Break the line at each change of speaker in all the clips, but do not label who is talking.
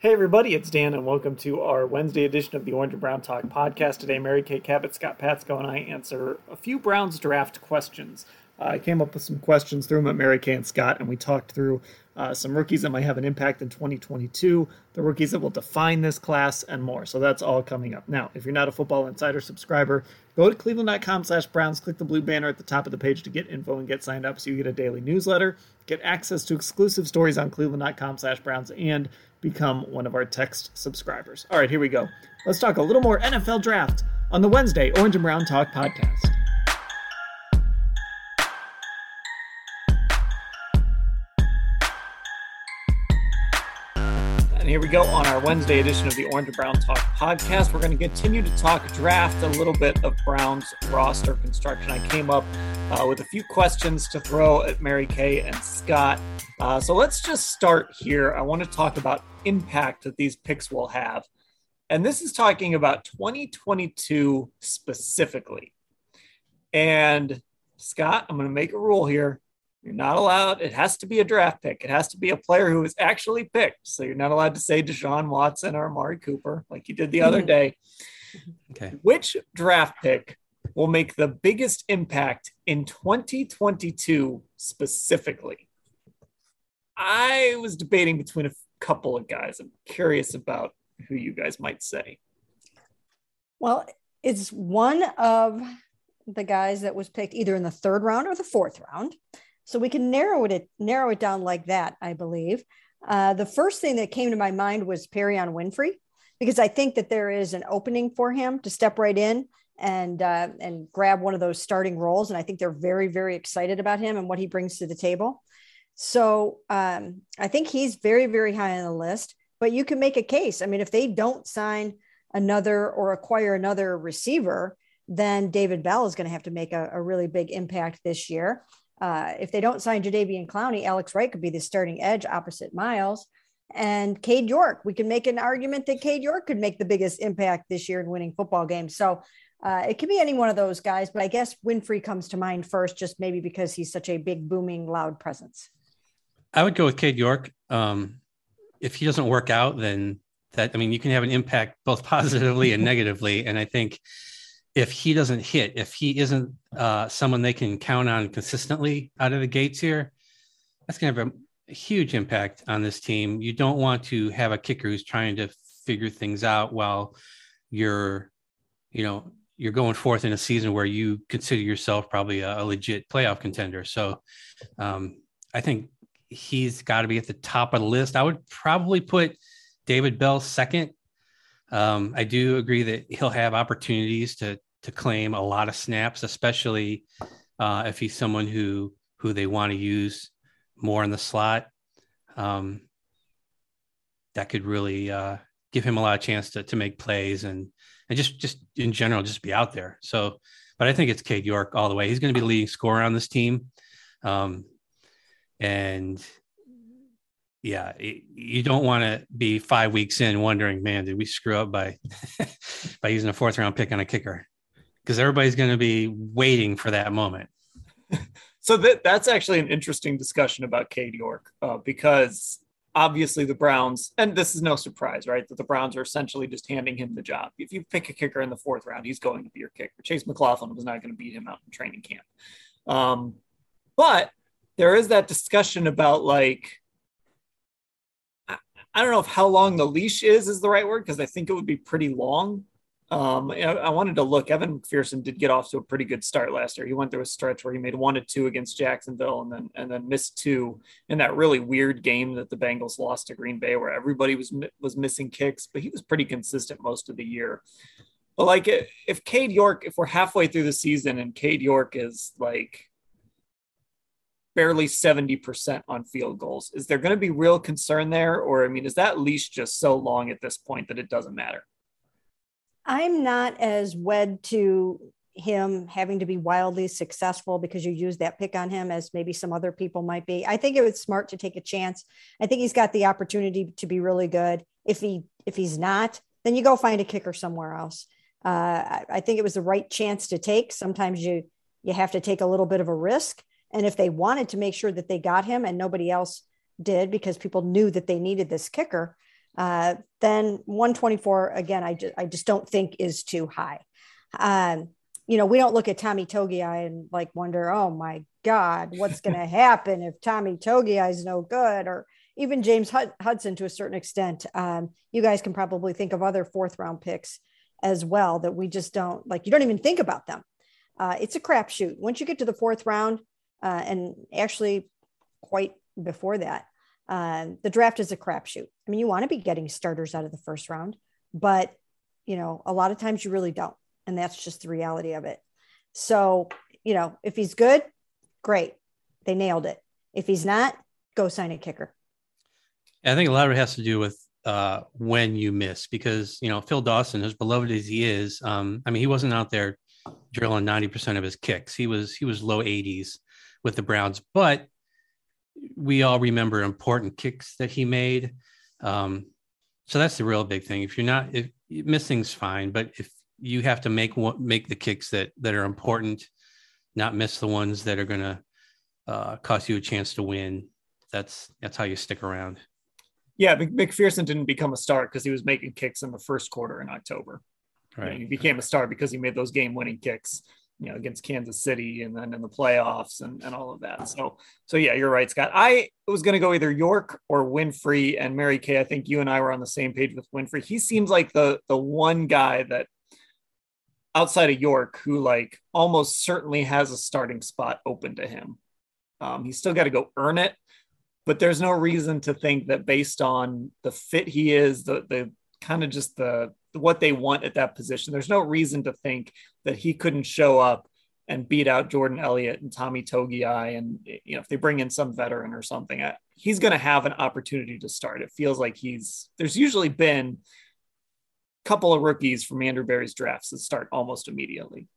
Hey everybody, it's Dan, and welcome to our Wednesday edition of the Orange and Brown Talk podcast. Today, Mary Kay Cabot, Scott Patsko, and I answer a few Browns draft questions. Uh, I came up with some questions, threw them at Mary Kay and Scott, and we talked through uh, some rookies that might have an impact in 2022, the rookies that will define this class, and more. So that's all coming up. Now, if you're not a Football Insider subscriber, go to cleveland.com slash Browns, click the blue banner at the top of the page to get info and get signed up so you get a daily newsletter, get access to exclusive stories on cleveland.com slash Browns, and become one of our text subscribers. All right, here we go. Let's talk a little more NFL draft on the Wednesday Orange and Brown Talk podcast. And here we go on our Wednesday edition of the Orange and Brown Talk podcast. We're going to continue to talk draft, a little bit of Brown's roster construction. I came up uh, with a few questions to throw at Mary Kay and Scott. Uh, so let's just start here. I want to talk about impact that these picks will have. And this is talking about 2022 specifically. And Scott, I'm going to make a rule here. You're not allowed, it has to be a draft pick. It has to be a player who is actually picked. So you're not allowed to say Deshaun Watson or Amari Cooper like you did the other mm-hmm. day.
Okay.
Which draft pick will make the biggest impact in 2022 specifically? I was debating between a couple of guys. I'm curious about who you guys might say.
Well, it's one of the guys that was picked either in the third round or the fourth round. So we can narrow it narrow it down like that, I believe. Uh, the first thing that came to my mind was Perrion Winfrey, because I think that there is an opening for him to step right in and uh, and grab one of those starting roles. And I think they're very very excited about him and what he brings to the table. So um, I think he's very very high on the list. But you can make a case. I mean, if they don't sign another or acquire another receiver, then David Bell is going to have to make a, a really big impact this year. Uh, if they don't sign Jadeveon Clowney, Alex Wright could be the starting edge opposite Myles. And Cade York, we can make an argument that Cade York could make the biggest impact this year in winning football games. So uh, it could be any one of those guys, but I guess Winfrey comes to mind first, just maybe because he's such a big, booming, loud presence.
I would go with Cade York. Um, if he doesn't work out, then that, I mean, you can have an impact both positively and negatively. And I think if he doesn't hit, if he isn't uh, someone they can count on consistently out of the gates here, that's going to have a huge impact on this team. You don't want to have a kicker who's trying to figure things out while you're, you know, you're going forth in a season where you consider yourself probably a, a legit playoff contender. So um, I think he's got to be at the top of the list. I would probably put David Bell second. Um, I do agree that he'll have opportunities to to claim a lot of snaps, especially uh, if he's someone who who they want to use more in the slot. Um, that could really uh, give him a lot of chance to to make plays and and just just in general just be out there. So, but I think it's Cade York all the way. He's going to be the leading scorer on this team, um, and yeah, you don't want to be five weeks in wondering, man, did we screw up by by using a fourth round pick on a kicker? Because everybody's going to be waiting for that moment.
so that that's actually an interesting discussion about Cade York uh, because obviously the Browns, and this is no surprise, right? That the Browns are essentially just handing him the job. If you pick a kicker in the fourth round, he's going to be your kicker. Chase McLaughlin was not going to beat him out in training camp. Um, but there is that discussion about like I don't know if how long the leash is is the right word because I think it would be pretty long. Um, I, wanted to look. Evan McPherson did get off to a pretty good start last year. He went through a stretch where he made one to two against Jacksonville, and then and then missed two in that really weird game that the Bengals lost to Green Bay, where everybody was was missing kicks. But he was pretty consistent most of the year. But like, if Cade York, if we're halfway through the season and Cade York is like barely 70% on field goals. Is there going to be real concern there? Or, I mean, is that leash just so long at this point that it doesn't matter?
I'm not as wed to him having to be wildly successful because you use that pick on him as maybe some other people might be. I think it was smart to take a chance. I think he's got the opportunity to be really good. If he if he's not, then you go find a kicker somewhere else. Uh, I, I think it was the right chance to take. Sometimes you you have to take a little bit of a risk. And if they wanted to make sure that they got him and nobody else did because people knew that they needed this kicker, uh, then 124 again, I just I just don't think is too high. Um, you know, we don't look at Tommy Togiai and like wonder, oh my God, what's going to happen if Tommy Togiai is no good, or even James Hudson to a certain extent. Um, you guys can probably think of other fourth round picks as well that we just don't like. You don't even think about them. Uh, it's a crapshoot. Once you get to the fourth round, uh, and actually quite before that, uh, the draft is a crapshoot. I mean, you want to be getting starters out of the first round, but you know, a lot of times you really don't and that's just the reality of it. So, you know, if he's good, great. They nailed it. If he's not, go sign a kicker.
I think a lot of it has to do with uh, when you miss because, you know, Phil Dawson, as beloved as he is, um, I mean, he wasn't out there drilling 90% of his kicks. He was, he was low 80s with the Browns, but we all remember important kicks that he made. Um, so that's the real big thing. If you're not, if missing's fine, but if you have to make make the kicks that that are important, not miss the ones that are going to uh, cost you a chance to win. That's that's how you stick around.
Yeah, McPherson didn't become a star because he was making kicks in the first quarter in October. Right, you know, he became a star because he made those game-winning kicks, you know, against Kansas City and then in the playoffs and, and all of that. So, so yeah, you're right, Scott. I was going to go either York or Winfrey and Mary Kay. I think you and I were on the same page with Winfrey. He seems like the the one guy that outside of York who like almost certainly has a starting spot open to him. Um, he's still got to go earn it, but there's no reason to think that based on the fit he is, the the kind of just the what they want at that position, there's no reason to think that he couldn't show up and beat out Jordan Elliott and Tommy Togiai. And you know, if they bring in some veteran or something, he's going to have an opportunity to start. It feels like he's there's usually been a couple of rookies from Andrew Berry's drafts that start almost immediately.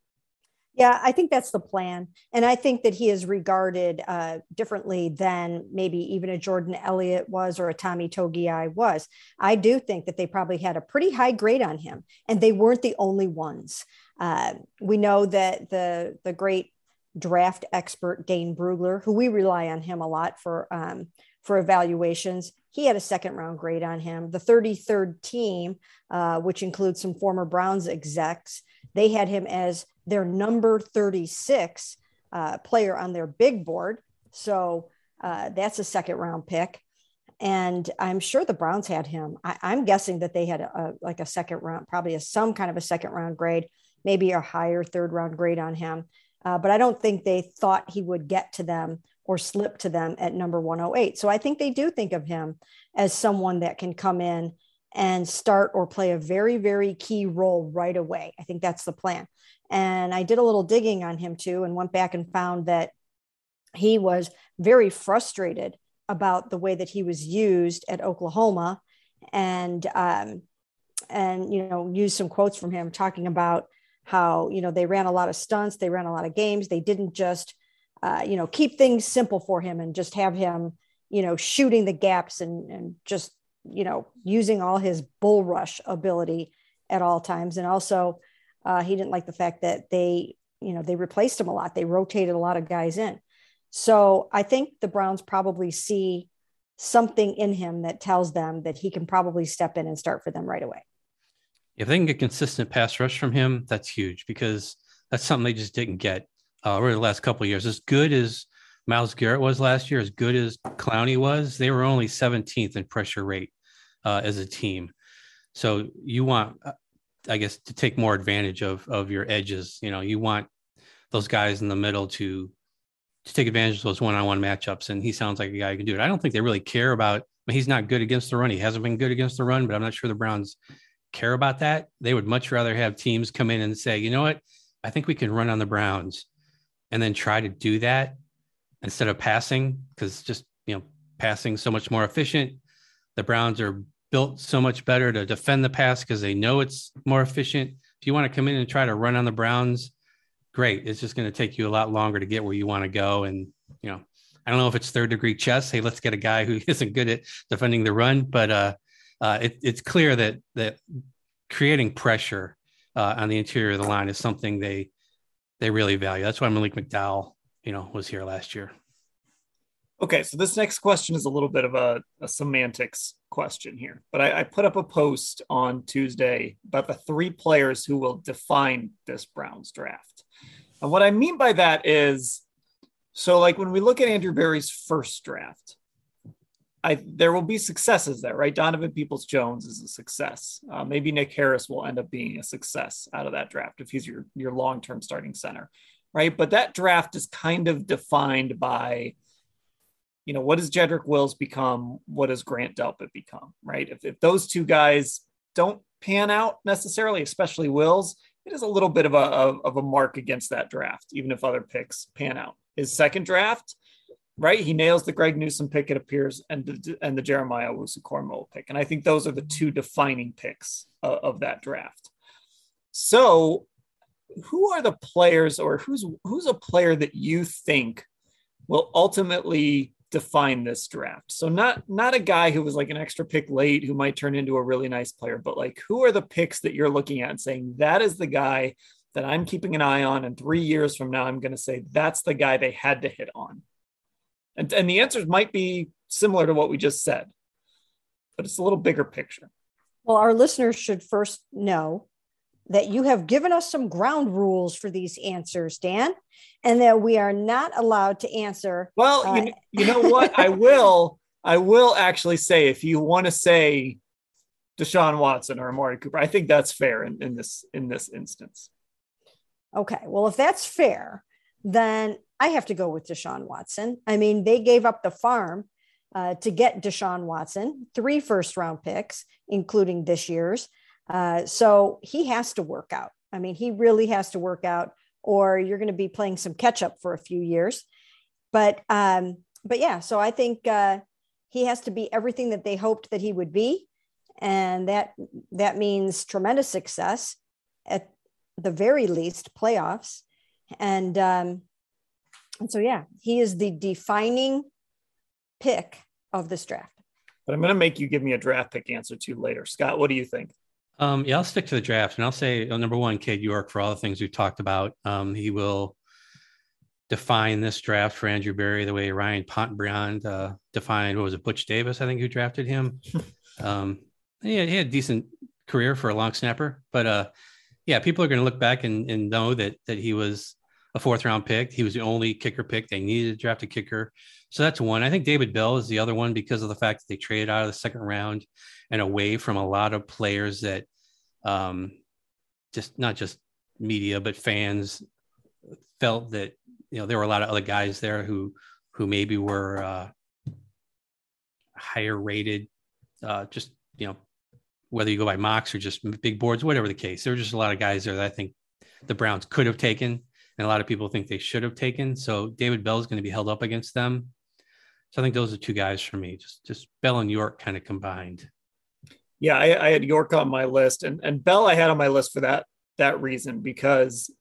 Yeah, I think that's the plan. And I think that he is regarded uh, differently than maybe even a Jordan Elliott was or a Tommy Togiai was. I do think that they probably had a pretty high grade on him, and they weren't the only ones. Uh, we know that the, the great draft expert, Dane Brugler, who we rely on him a lot for, um, for evaluations, he had a second round grade on him. The 33rd team, uh, which includes some former Browns execs, they had him as their number 36 uh, player on their big board. So uh, that's a second round pick. And I'm sure the Browns had him. I, am guessing that they had a, a, like a second round, probably a, some kind of a second round grade, maybe a higher third round grade on him. Uh, but I don't think they thought he would get to them or slip to them at number 108. So I think they do think of him as someone that can come in and start or play a very, very key role right away. I think that's the plan. And I did a little digging on him too and went back and found that he was very frustrated about the way that he was used at Oklahoma and um, and you know used some quotes from him talking about how you know they ran a lot of stunts they ran a lot of games they didn't just uh, you know, keep things simple for him and just have him, you know, shooting the gaps and, and just, you know, using all his bull rush ability at all times. And also, uh, he didn't like the fact that they, you know, they replaced him a lot. They rotated a lot of guys in. So I think the Browns probably see something in him that tells them that he can probably step in and start for them right away.
If they can get consistent pass rush from him, that's huge because that's something they just didn't get uh, over the last couple years. As good as Myles Garrett was last year, as good as Clowney was, they were only 17th in pressure rate uh, as a team. So you want, uh, I guess, to take more advantage of of your edges. You know, you want those guys in the middle to to take advantage of those one-on-one matchups. And he sounds like a guy who can do it. I don't think they really care about. I mean, he's not good against the run. He hasn't been good against the run, but I'm not sure the Browns care about that. They would much rather have teams come in and say, you know what, I think we can run on the Browns and then try to do that instead of passing because just you know passing so much more efficient. The Browns are built so much better to defend the pass because they know it's more efficient. If you want to come in and try to run on the Browns, great. It's just going to take you a lot longer to get where you want to go. And you know, I don't know if it's third degree chess. Hey, let's get a guy who isn't good at defending the run, but uh, uh, it, it's clear that that creating pressure uh, on the interior of the line is something they they really value. That's why Malik McDowell, you know, was here last year.
Okay, so this next question is a little bit of a, a semantics question here, but I, I, put up a post on Tuesday about the three players who will define this Browns draft. And what I mean by that is so, like when we look at Andrew Berry's first draft, I there will be successes there, right? Donovan Peoples Jones is a success. Uh, maybe Nick Harris will end up being a success out of that draft if he's your your long term starting center, right? But that draft is kind of defined by, you know, what does Jedrick Wills become? What does Grant Delpit become, right? If if those two guys don't pan out necessarily, especially Wills, it is a little bit of a of, a mark against that draft, even if other picks pan out. His second draft right? He nails the Greg Newsome pick, it appears, and the, and the Jeremiah Owusu pick. And I think those are the two defining picks of, of that draft. So, who are the players, or who's who's a player that you think will ultimately define this draft? So, not not a guy who was like an extra pick late who might turn into a really nice player, but like who are the picks that you're looking at and saying that is the guy that I'm keeping an eye on, and three years from now, I'm going to say that's the guy they had to hit on. And, and the answers might be similar to what we just said, but it's a little bigger picture.
Well, our listeners should first know that you have given us some ground rules for these answers, Dan, and that we are not allowed to answer.
Well, uh, you, you know what? I will. I will actually say if you want to say Deshaun Watson or Amari Cooper, I think that's fair in, in this in this instance.
Okay. Well, if that's fair, then I have to go with Deshaun Watson. I mean, they gave up the farm uh, to get Deshaun Watson, three first round picks, including this year's. Uh, so he has to work out. I mean, he really has to work out, or you're going to be playing some catch up for a few years. But um, but yeah, so I think uh, he has to be everything that they hoped that he would be, and that that means tremendous success at the very least, playoffs. And um, and so, yeah, he is the defining pick of this draft.
But I'm going to make you give me a draft pick answer to later. Scott, what do you think?
Um, yeah, I'll stick to the draft and I'll say uh, number one, Cade York, for all the things we've talked about. Um, he will define this draft for Andrew Berry the way Ryan Pontbriand uh, defined, what was it, Butch Davis, I think, who drafted him. um, yeah, he had a decent career for a long snapper, but uh, yeah, people are going to look back and, and know that that he was a fourth round pick. He was the only kicker pick. They needed to draft a kicker. So that's one. I think David Bell is the other one because of the fact that they traded out of the second round and away from a lot of players that um, just not just media, but fans felt that, you know, there were a lot of other guys there who, who maybe were uh, higher rated, uh, just, you know, whether you go by mocks or just big boards, whatever the case, there were just a lot of guys there that I think the Browns could have taken and a lot of people think they should have taken. So David Bell is going to be held up against them. So I think those are two guys for me, just just Bell and York kind of combined.
Yeah, I, I had York on my list, and and Bell I had on my list for that that reason because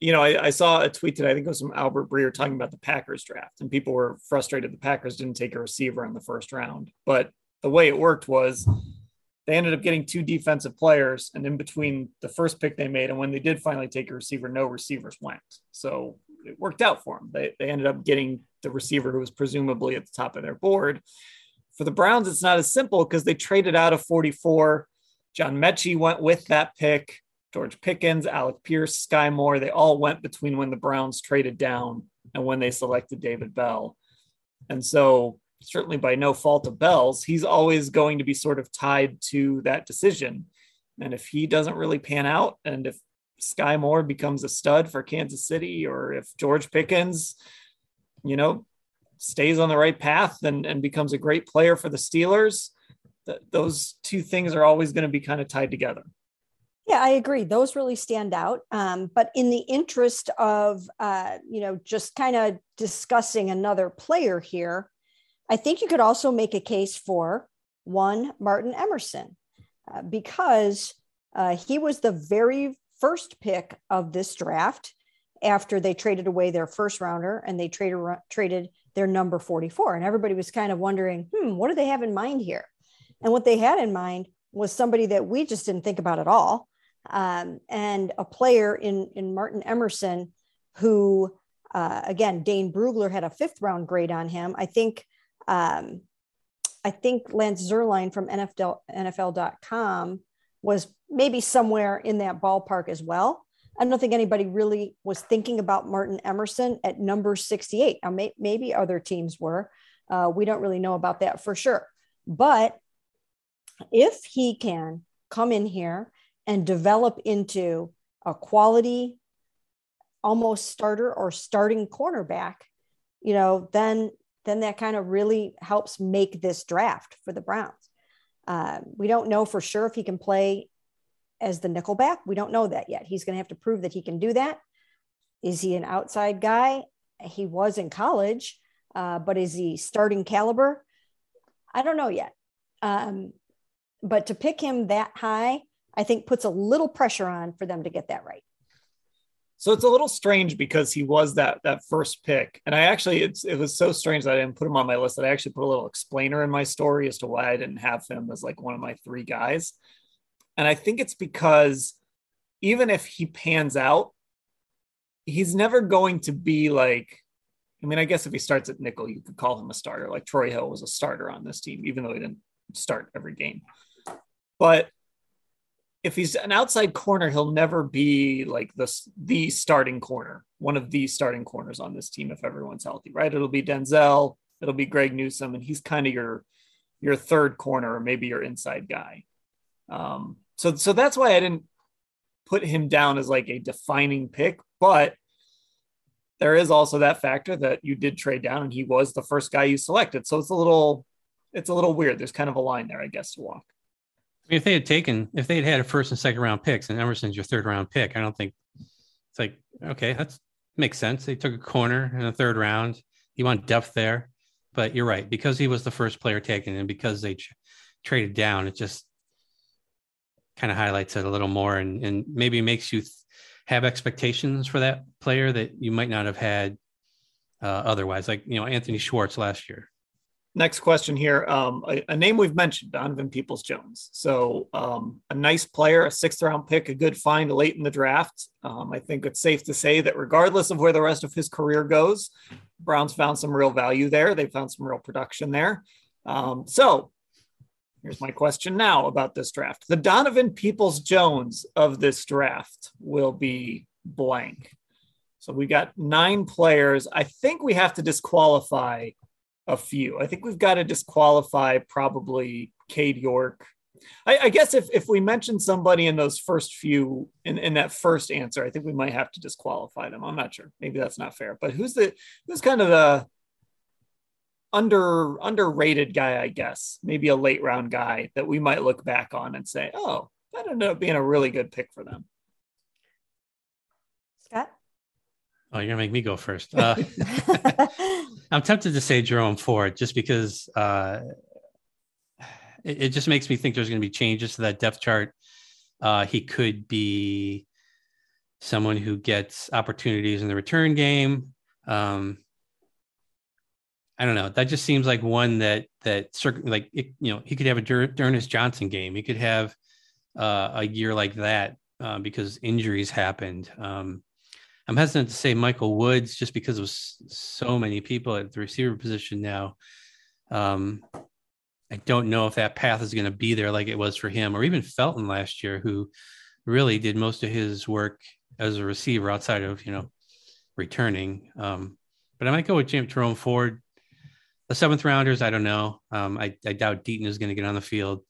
you know, I, I, saw a tweet today, I think it was from Albert Breer talking about the Packers draft, and people were frustrated the Packers didn't take a receiver in the first round. But the way it worked was they ended up getting two defensive players, and in between the first pick they made and when they did finally take a receiver, no receivers went. So it worked out for them. They, they ended up getting the receiver who was presumably at the top of their board. For the Browns, it's not as simple because they traded out of 44. John Metchie went with that pick. George Pickens, Alec Pierce, Skyy Moore, they all went between when the Browns traded down and when they selected David Bell. And so certainly by no fault of Bell's, he's always going to be sort of tied to that decision. And if he doesn't really pan out, and if Skyy Moore becomes a stud for Kansas City, or if George Pickens, you know, stays on the right path and, and becomes a great player for the Steelers, th- those two things are always going to be kind of tied together.
Yeah, I agree. Those really stand out. Um, but in the interest of, uh, you know, just kind of discussing another player here, I think you could also make a case for one Martin Emerson uh, because uh, he was the very first pick of this draft after they traded away their first rounder and they traded traded their number 44 and everybody was kind of wondering hmm what do they have in mind here? And what they had in mind was somebody that we just didn't think about at all um, and a player in in martin emerson who uh, again dane brugler had a fifth round grade on him. I think um, i think lance zierlein from NFL, nfl.com was maybe somewhere in that ballpark as well I don't think anybody really was thinking about Martin Emerson at number 68. Now, may, maybe other teams were. Uh, we don't really know about that for sure. But if he can come in here and develop into a quality, almost starter or starting cornerback, you know, then then that kind of really helps make this draft for the Browns. Uh, we don't know for sure if he can play as the nickelback. We don't know that yet. He's going to have to prove that he can do that. Is he an outside guy? He was in college, uh, but is he starting caliber? I don't know yet. Um, but to pick him that high, I think puts a little pressure on for them to get that right.
So it's a little strange because he was that that first pick, and I actually it was so strange that I didn't put him on my list that I actually put a little explainer in my story as to why I didn't have him as like one of my three guys. And I think it's because even if he pans out, he's never going to be like, I mean, I guess if he starts at nickel, you could call him a starter. Like Troy Hill was a starter on this team, even though he didn't start every game. But if he's an outside corner, he'll never be like this the starting corner, one of the starting corners on this team if everyone's healthy, right? It'll be Denzel, it'll be Greg Newsome, and he's kind of your your third corner or maybe your inside guy. Um, so so that's why I didn't put him down as like a defining pick, but there is also that factor that you did trade down and he was the first guy you selected. So it's a little it's a little weird. There's kind of a line there, I guess, to walk.
If they had taken, if they had had a first and second round picks and Emerson's your third round pick, I don't think it's like, okay, that's makes sense. They took a corner in the third round. You want depth there, but you're right. Because he was the first player taken and because they ch- traded down, it just kind of highlights it a little more and, and maybe makes you th- have expectations for that player that you might not have had uh, otherwise, like, you know, Anthony Schwartz last year.
Next question here. Um, a, a, name we've mentioned, Donovan Peoples Jones. So, um, a nice player, a sixth round pick, a good find late in the draft. Um, I think it's safe to say that regardless of where the rest of his career goes, Browns found some real value there. They found some real production there. Um, so, Here's my question now about this draft. The Donovan Peoples Jones of this draft will be blank. So we got nine players. I think we have to disqualify a few. I think we've got to disqualify probably Cade York. I, I, guess if, if we mention somebody in those first few in, in that first answer, I think we might have to disqualify them. I'm not sure. Maybe that's not fair. But who's the who's kind of the under underrated guy, I guess, maybe a late round guy that we might look back on and say, oh, that ended up being a really good pick for them.
Scott?
Oh, you're gonna make me go first. Uh, I'm tempted to say Jerome Ford just because uh, it, it, just makes me think there's going to be changes to that depth chart. Uh, he could be someone who gets opportunities in the return game. Um, I don't know. That just seems like one that that like it, you know he could have a D'Ernest Johnson game. He could have uh, a year like that uh, because injuries happened. Um, I'm hesitant to say Michael Woods just because of so many people at the receiver position now. Um, I don't know if that path is going to be there like it was for him, or even Felton last year, who really did most of his work as a receiver outside of you know returning. Um, but I might go with James Jerome Ford the seventh rounders, I don't know. Um, I, I doubt Deaton is going to get on the field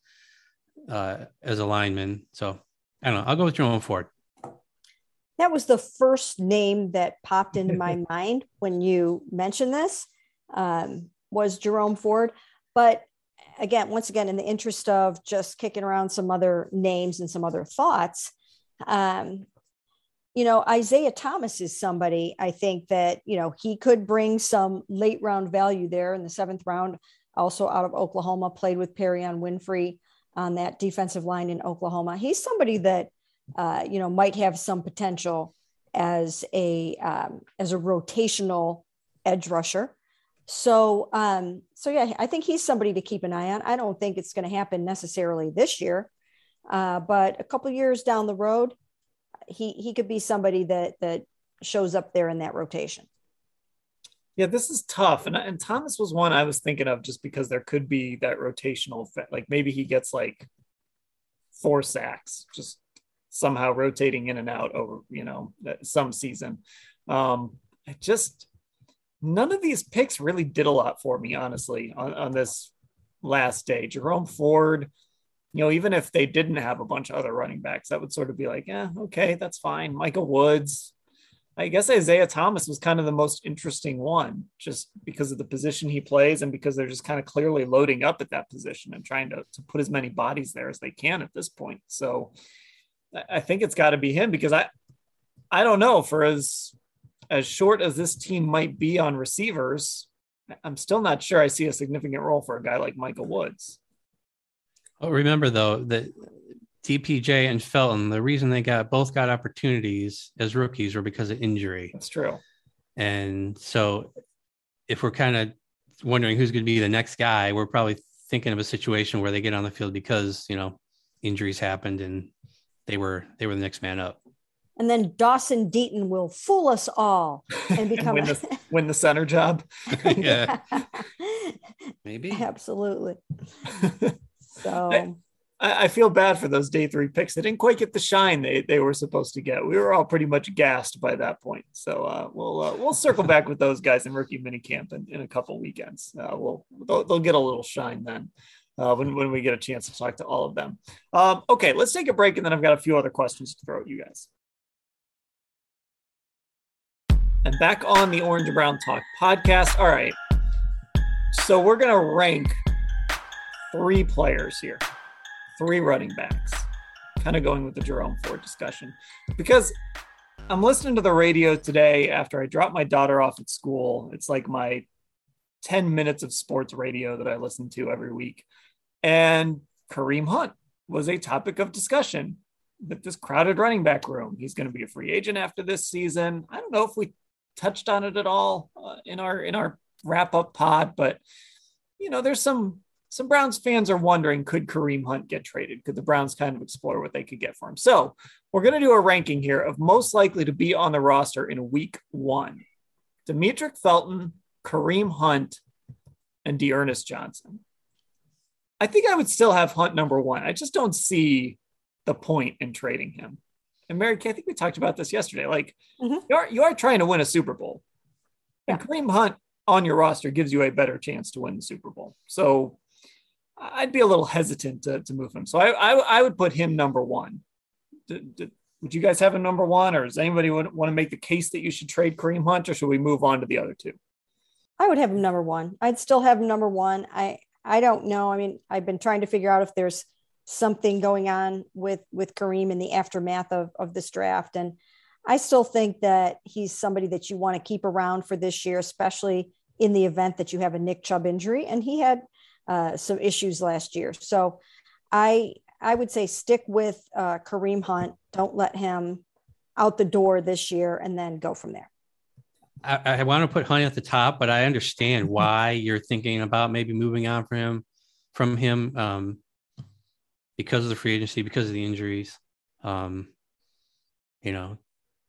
uh, as a lineman. So I don't know. I'll go with Jerome Ford.
That was the first name that popped into my mind when you mentioned this um, was Jerome Ford. But again, once again, in the interest of just kicking around some other names and some other thoughts, Um, you know, Isaiah Thomas is somebody I think that, you know, he could bring some late round value there in the seventh round, also out of Oklahoma, played with Perrion Winfrey on that defensive line in Oklahoma. He's somebody that, uh, you know, might have some potential as a um, as a rotational edge rusher. So, um, so yeah, I think he's somebody to keep an eye on. I don't think it's going to happen necessarily this year, uh, but a couple years down the road, he he could be somebody that that shows up there in that rotation.
Yeah, this is tough, and and Thomas was one I was thinking of just because there could be that rotational effect. Like maybe he gets like four sacks, just somehow rotating in and out over you know some season. Um, I just none of these picks really did a lot for me, honestly, on, on this last day. Jerome Ford, you know, even if they didn't have a bunch of other running backs, that would sort of be like, yeah, okay, that's fine. Michael Woods. I guess Isaiah Thomas was kind of the most interesting one just because of the position he plays and because they're just kind of clearly loading up at that position and trying to, to put as many bodies there as they can at this point. So I think it's got to be him because I, I don't know for as as short as this team might be on receivers, I'm still not sure I see a significant role for a guy like Michael Woods.
Oh, remember though that DPJ and Felton, the reason they got both got opportunities as rookies were because of injury.
That's true.
And so if we're kind of wondering who's going to be the next guy, we're probably thinking of a situation where they get on the field because, you know, injuries happened and they were they were the next man up
and then Dawson Deaton will fool us all and become
win, the, win the center job.
yeah, maybe
absolutely. So.
I, I, feel bad for those day three picks. They didn't quite get the shine they, they were supposed to get. We were all pretty much gassed by that point. So uh, we'll uh, we'll circle back with those guys in rookie minicamp in, in a couple weekends. Uh, we'll they'll, they'll, get a little shine then. Uh, when, when we get a chance to talk to all of them. Um, okay, let's take a break and then I've got a few other questions to throw at you guys. and back on the Orange and Brown Talk podcast. All right. So we're going to rank three players here, three running backs, kind of going with the Jerome Ford discussion because I'm listening to the radio today after I drop my daughter off at school. It's like my 10 minutes of sports radio that I listen to every week. And Kareem Hunt was a topic of discussion with this crowded running back room. He's going to be a free agent after this season. I don't know if we touched on it at all uh, in our in our wrap up pod, but you know, there's some some Browns fans are wondering could Kareem Hunt get traded? Could the Browns kind of explore what they could get for him? So we're going to do a ranking here of most likely to be on the roster in week one Demetric Felton, Kareem Hunt, and D'Ernest Johnson. I think I would still have Hunt number one. I just don't see the point in trading him and Mary Kay, I think we talked about this yesterday. Like mm-hmm. you are you are trying to win a Super Bowl. And Kareem Hunt on your roster gives you a better chance to win the Super Bowl. So I'd be a little hesitant to, to move him. So I, I, I would put him number one. would you guys have a number one, or does anybody want, want to make the case that you should trade Kareem Hunt, or should we move on to the other two?
I would have him number one. I'd still have him number one. I I don't know. I mean, I've been trying to figure out if there's something going on with with Kareem in the aftermath of, of this draft. And I still think that he's somebody that you want to keep around for this year, especially in the event that you have a Nick Chubb injury. And he had uh, some issues last year. So I I would say stick with uh, Kareem Hunt. Don't let him out the door this year and then go from there.
I, I want to put Hunt at the top, but I understand mm-hmm. why you're thinking about maybe moving on from him. From him, um, because of the free agency, because of the injuries. Um, you know,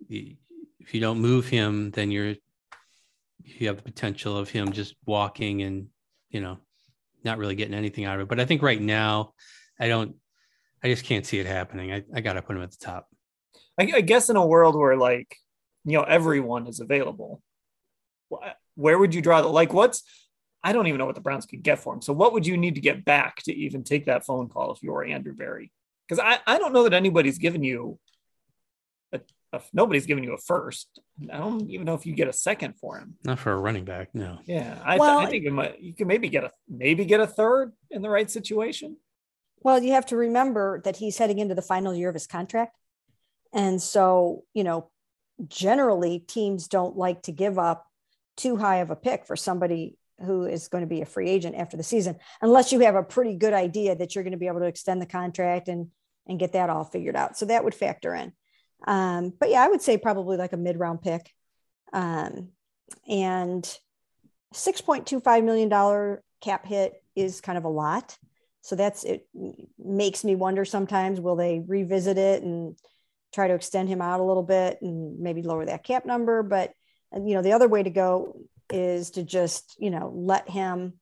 if you don't move him, then you're you have the potential of him just walking and you know not really getting anything out of it. But I think right now, I don't. I just can't see it happening. I, I got to put him at the top.
I, I guess in a world where like you know everyone is available, where would you draw the like? What's I don't even know what the Browns could get for him. So what would you need to get back to even take that phone call if you're Andrew Berry? Because I, I don't know that anybody's given you a, a, nobody's given you a first. I don't even know if you get a second for him.
Not for a running back, no.
Yeah, I, well, I think might, you can maybe get a maybe get a third in the right situation.
Well, you have to remember that he's heading into the final year of his contract. And so, you know, generally teams don't like to give up too high of a pick for somebody who is going to be a free agent after the season, unless you have a pretty good idea that you're going to be able to extend the contract and and get that all figured out. So that would factor in. Um, but yeah, I would say probably like a mid round pick. Um, and $6.25 million cap hit is kind of a lot. So that's it makes me wonder sometimes will they revisit it and try to extend him out a little bit and maybe lower that cap number. But you know, the other way to go is to just, you know, let him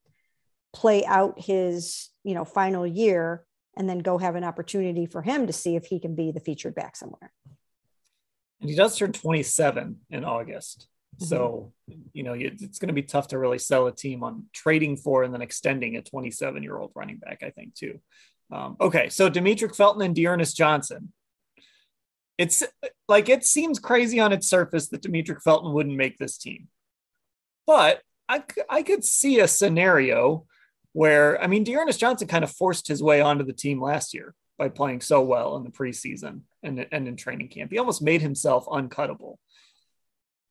play out his, you know, final year and then go have an opportunity for him to see if he can be the featured back somewhere.
And he does turn 27 in August. Mm-hmm. So, you know, it's going to be tough to really sell a team on trading for and then extending a 27 year old running back, I think, too. Um, okay. So, Demetric Felton and D'Ernest Johnson. It's like it seems crazy on its surface that Demetric Felton wouldn't make this team. But I, I could see a scenario where, I mean, D'Ernest Johnson kind of forced his way onto the team last year by playing so well in the preseason and, and in training camp. He almost made himself uncuttable.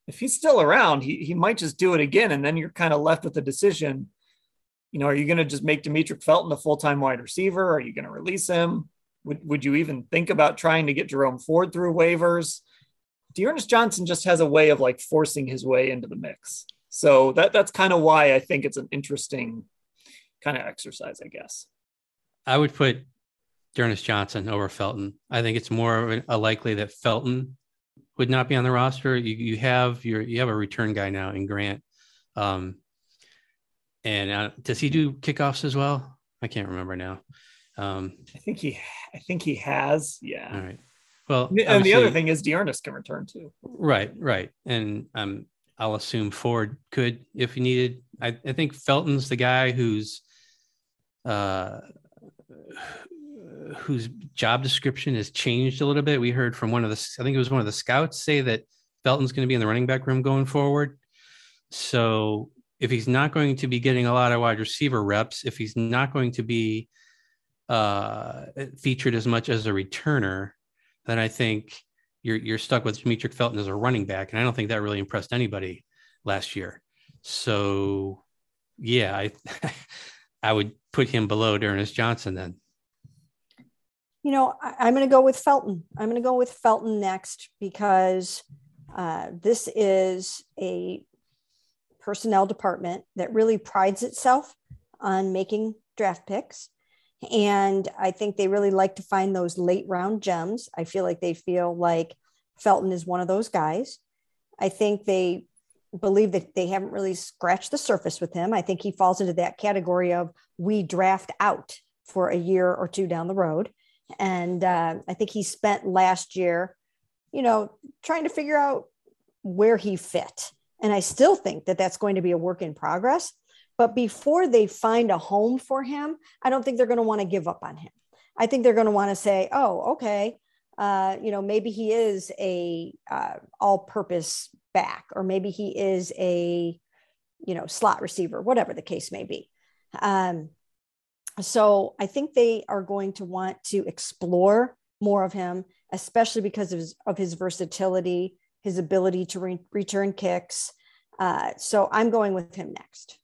If he's still around, he, he might just do it again. And then you're kind of left with the decision. You know, are you going to just make Demetric Felton a full time wide receiver? Are you going to release him? Would, would you even think about trying to get Jerome Ford through waivers? D'Ernest Johnson just has a way of like forcing his way into the mix. So that that's kind of why I think it's an interesting kind of exercise, I guess.
I would put D'Ernest Johnson over Felton. I think it's more of a likely that Felton would not be on the roster. You, you have your you have a return guy now in Grant. Um, and uh, does he do kickoffs as well? I can't remember now. Um,
I think he I think he has. Yeah.
All right. Well,
and the other thing is D'Ernest can return too.
Right, right, and um, I'll assume Ford could if he needed. I, I think Felton's the guy who's uh, whose job description has changed a little bit. We heard from one of the, I think it was one of the scouts say that Felton's going to be in the running back room going forward. So if he's not going to be getting a lot of wide receiver reps, if he's not going to be uh, featured as much as a returner, then I think you're you're stuck with Demetric Felton as a running back, and I don't think that really impressed anybody last year. So, yeah, I I would put him below D'Ernest Johnson then
you know, I, am going to go with Felton. I'm going to go with Felton next because uh, this is a personnel department that really prides itself on making draft picks. And I think they really like to find those late round gems. I feel like they feel like Felton is one of those guys. I think they believe that they haven't really scratched the surface with him. I think he falls into that category of we draft out for a year or two down the road. And uh, I think he spent last year, you know, trying to figure out where he fit. And I still think that that's going to be a work in progress. But before they find a home for him, I don't think they're going to want to give up on him. I think they're going to want to say, oh, okay, uh, you know, maybe he is a uh, all-purpose back, or maybe he is a, you know, slot receiver, whatever the case may be. Um, so I think they are going to want to explore more of him, especially because of his, of his versatility, his ability to re- return kicks. Uh, so I'm going with him next.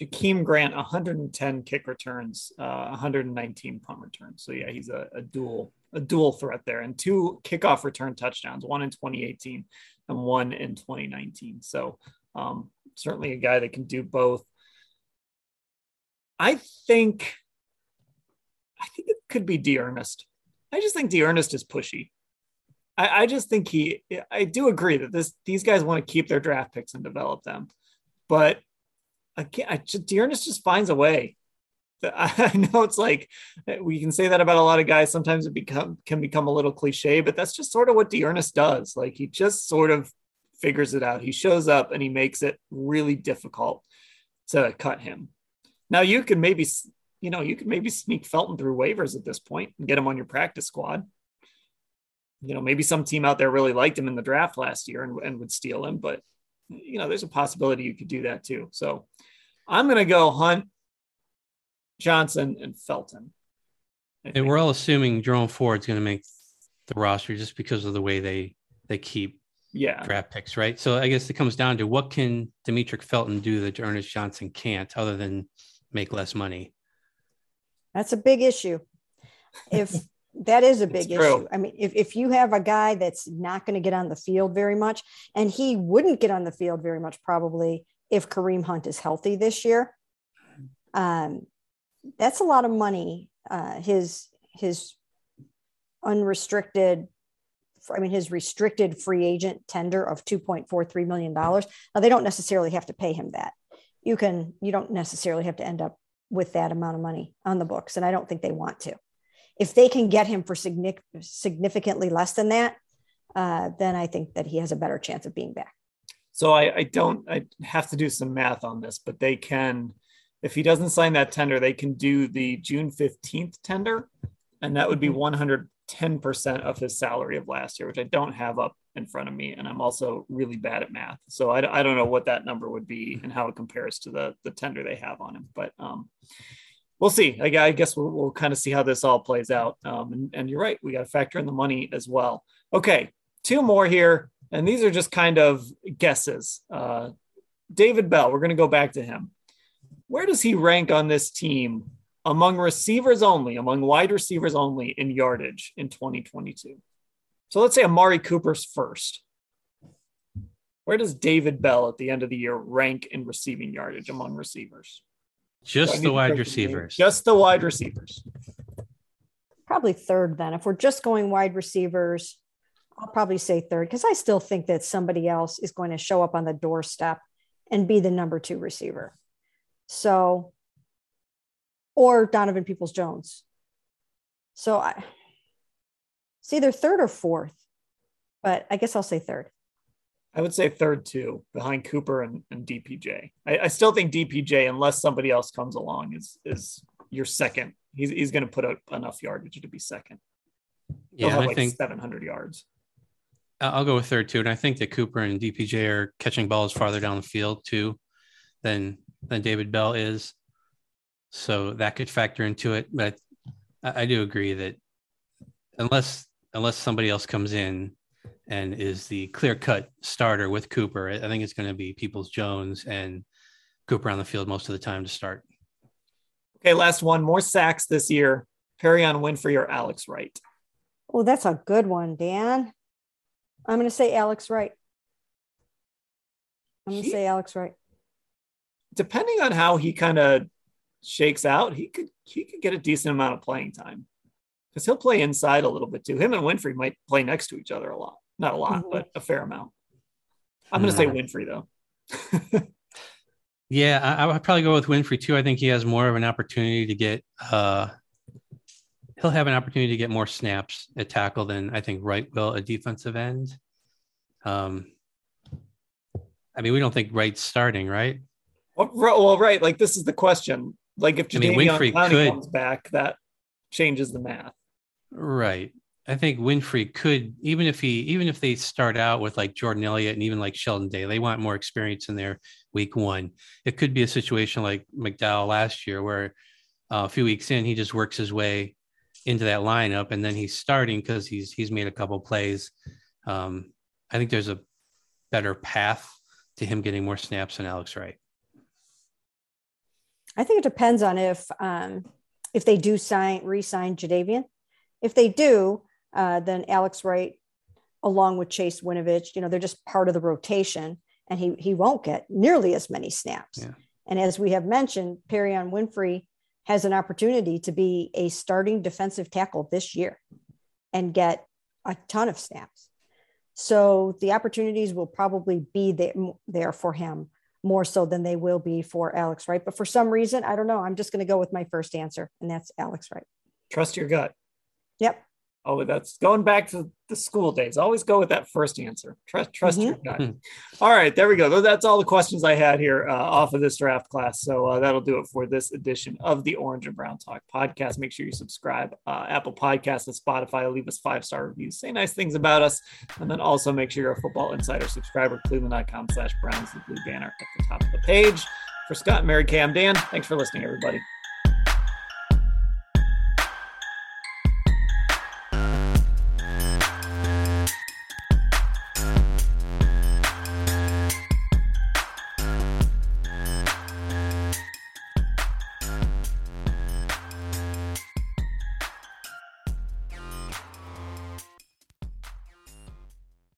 Jakeem Grant, 110 kick returns, uh, 119 punt returns. So yeah, he's a, a, dual a dual threat there, and two kickoff return touchdowns, one in 2018 and one in 2019. So um, certainly a guy that can do both. I think I think it could be D'Ernest. I just think D'Ernest is pushy. I, I just think he. I do agree that this these guys want to keep their draft picks and develop them, but I can't. I just, D'Ernest just finds a way. I know it's like uh, we can say that about a lot of guys. Sometimes it become can become a little cliche, but that's just sort of what D'Ernest does. Like he just sort of figures it out. He shows up and he makes it really difficult to cut him. Now you can maybe you know, you could maybe sneak Felton through waivers at this point and get him on your practice squad. You know, maybe some team out there really liked him in the draft last year and, and would steal him, but you know, there's a possibility you could do that too. So I'm going to go Hunt, Johnson, and Felton.
And we're all assuming Jerome Ford's going to make the roster just because of the way they they keep
yeah
draft picks, right? So I guess it comes down to what can Demetric Felton do that Ernest Johnson can't, other than make less money.
That's a big issue. If that is a big issue. I mean, if, if you have a guy that's not going to get on the field very much, and he wouldn't get on the field very much probably if Kareem Hunt is healthy this year, um, that's a lot of money. Uh, his his unrestricted I mean, his restricted free agent tender of $2.43 million. Now, they don't necessarily have to pay him that. You can, you don't necessarily have to end up with that amount of money on the books. And I don't think they want to. If they can get him for significantly less than that, uh, then I think that he has a better chance of being back.
So I, I don't, I have to do some math on this, but they can, if he doesn't sign that tender, they can do the June 15th tender. And that would be mm-hmm. 100 10% of his salary of last year, which I don't have up in front of me. And I'm also really bad at math. So I, I don't know what that number would be and how it compares to the, the tender they have on him. But um, we'll see. I, I guess we'll, we'll, kind of see how this all plays out. Um, and, and you're right. We got to factor in the money as well. Okay. Two more here. And these are just kind of guesses. Uh, David Bell, we're going to go back to him. Where does he rank on this team among receivers only, among wide receivers only in yardage in 2022. So let's say Amari Cooper's first. Where does David Bell at the end of the year rank in receiving yardage among receivers?
Just the wide receivers.
Just the wide receivers.
Probably third then. If we're just going wide receivers, I'll probably say third because I still think that somebody else is going to show up on the doorstep and be the number two receiver. So or Donovan Peoples Jones. So I it's either third or fourth, but I guess I'll say third.
I would say third too, behind Cooper and, and DPJ. I, I, still think DPJ, unless somebody else comes along, is is your second. He's he's going to put up enough yardage to be second.
He'll yeah,
have
I
like
think
700 yards.
I'll go with third too, and I think that Cooper and DPJ are catching balls farther down the field too than than David Bell is so that could factor into it. But I, I do agree that unless unless somebody else comes in and is the clear cut starter with Cooper, I think it's going to be Peoples Jones and Cooper on the field most of the time to start.
Okay, last one. More sacks this year. Perrion Winfrey or Alex Wright?
Oh, that's a good one, Dan. I'm going to say Alex Wright. I'm going to say Alex Wright.
Depending on how he kind of shakes out, he could he could get a decent amount of playing time because he'll play inside a little bit too. Him and Winfrey might play next to each other a lot, not a lot, mm-hmm. but a fair amount. I'm going to say Winfrey though.
yeah, I, I, would probably go with Winfrey too. I think he has more of an opportunity to get. uh He'll have an opportunity to get more snaps at tackle than I think Wright will at defensive end. Um, I mean, we don't think Wright's starting, right?
Well, well, right. Like this is the question. Like if Jadeveon I mean, Winfrey Clowney could, comes back, that changes the math.
Right. I think Winfrey could, even if he, even if they start out with like Jordan Elliott and even like Sheldon Day, they want more experience in their week one. It could be a situation like McDowell last year, where uh, a few weeks in he just works his way into that lineup, and then he's starting because he's he's made a couple plays. Um, I think there's a better path to him getting more snaps than Alex Wright.
I think it depends on if um, if they do sign re-sign Jadeveon. If they do, uh, then Alex Wright, along with Chase Winovich, you know, they're just part of the rotation, and he he won't get nearly as many snaps. Yeah. And as we have mentioned, Perrion Winfrey has an opportunity to be a starting defensive tackle this year and get a ton of snaps. So the opportunities will probably be there, there for him more so than they will be for Alex Wright. But for some reason, I don't know. I'm just going to go with my first answer, and that's Alex Wright.
Trust your gut.
Yep.
Oh, that's going back to the school days. Always go with that first answer. Trust, trust mm-hmm. your gut. all right, there we go. That's all the questions I had here uh, off of this draft class. So uh, that'll do it for this edition of the Orange and Brown Talk podcast. Make sure you subscribe, uh, Apple Podcasts and Spotify. Leave us five star reviews. Say nice things about us, and then also make sure you're a Football Insider subscriber. Cleveland.com/slash Browns the blue banner at the top of the page. For Scott and Mary Cam, Dan, thanks for listening, everybody.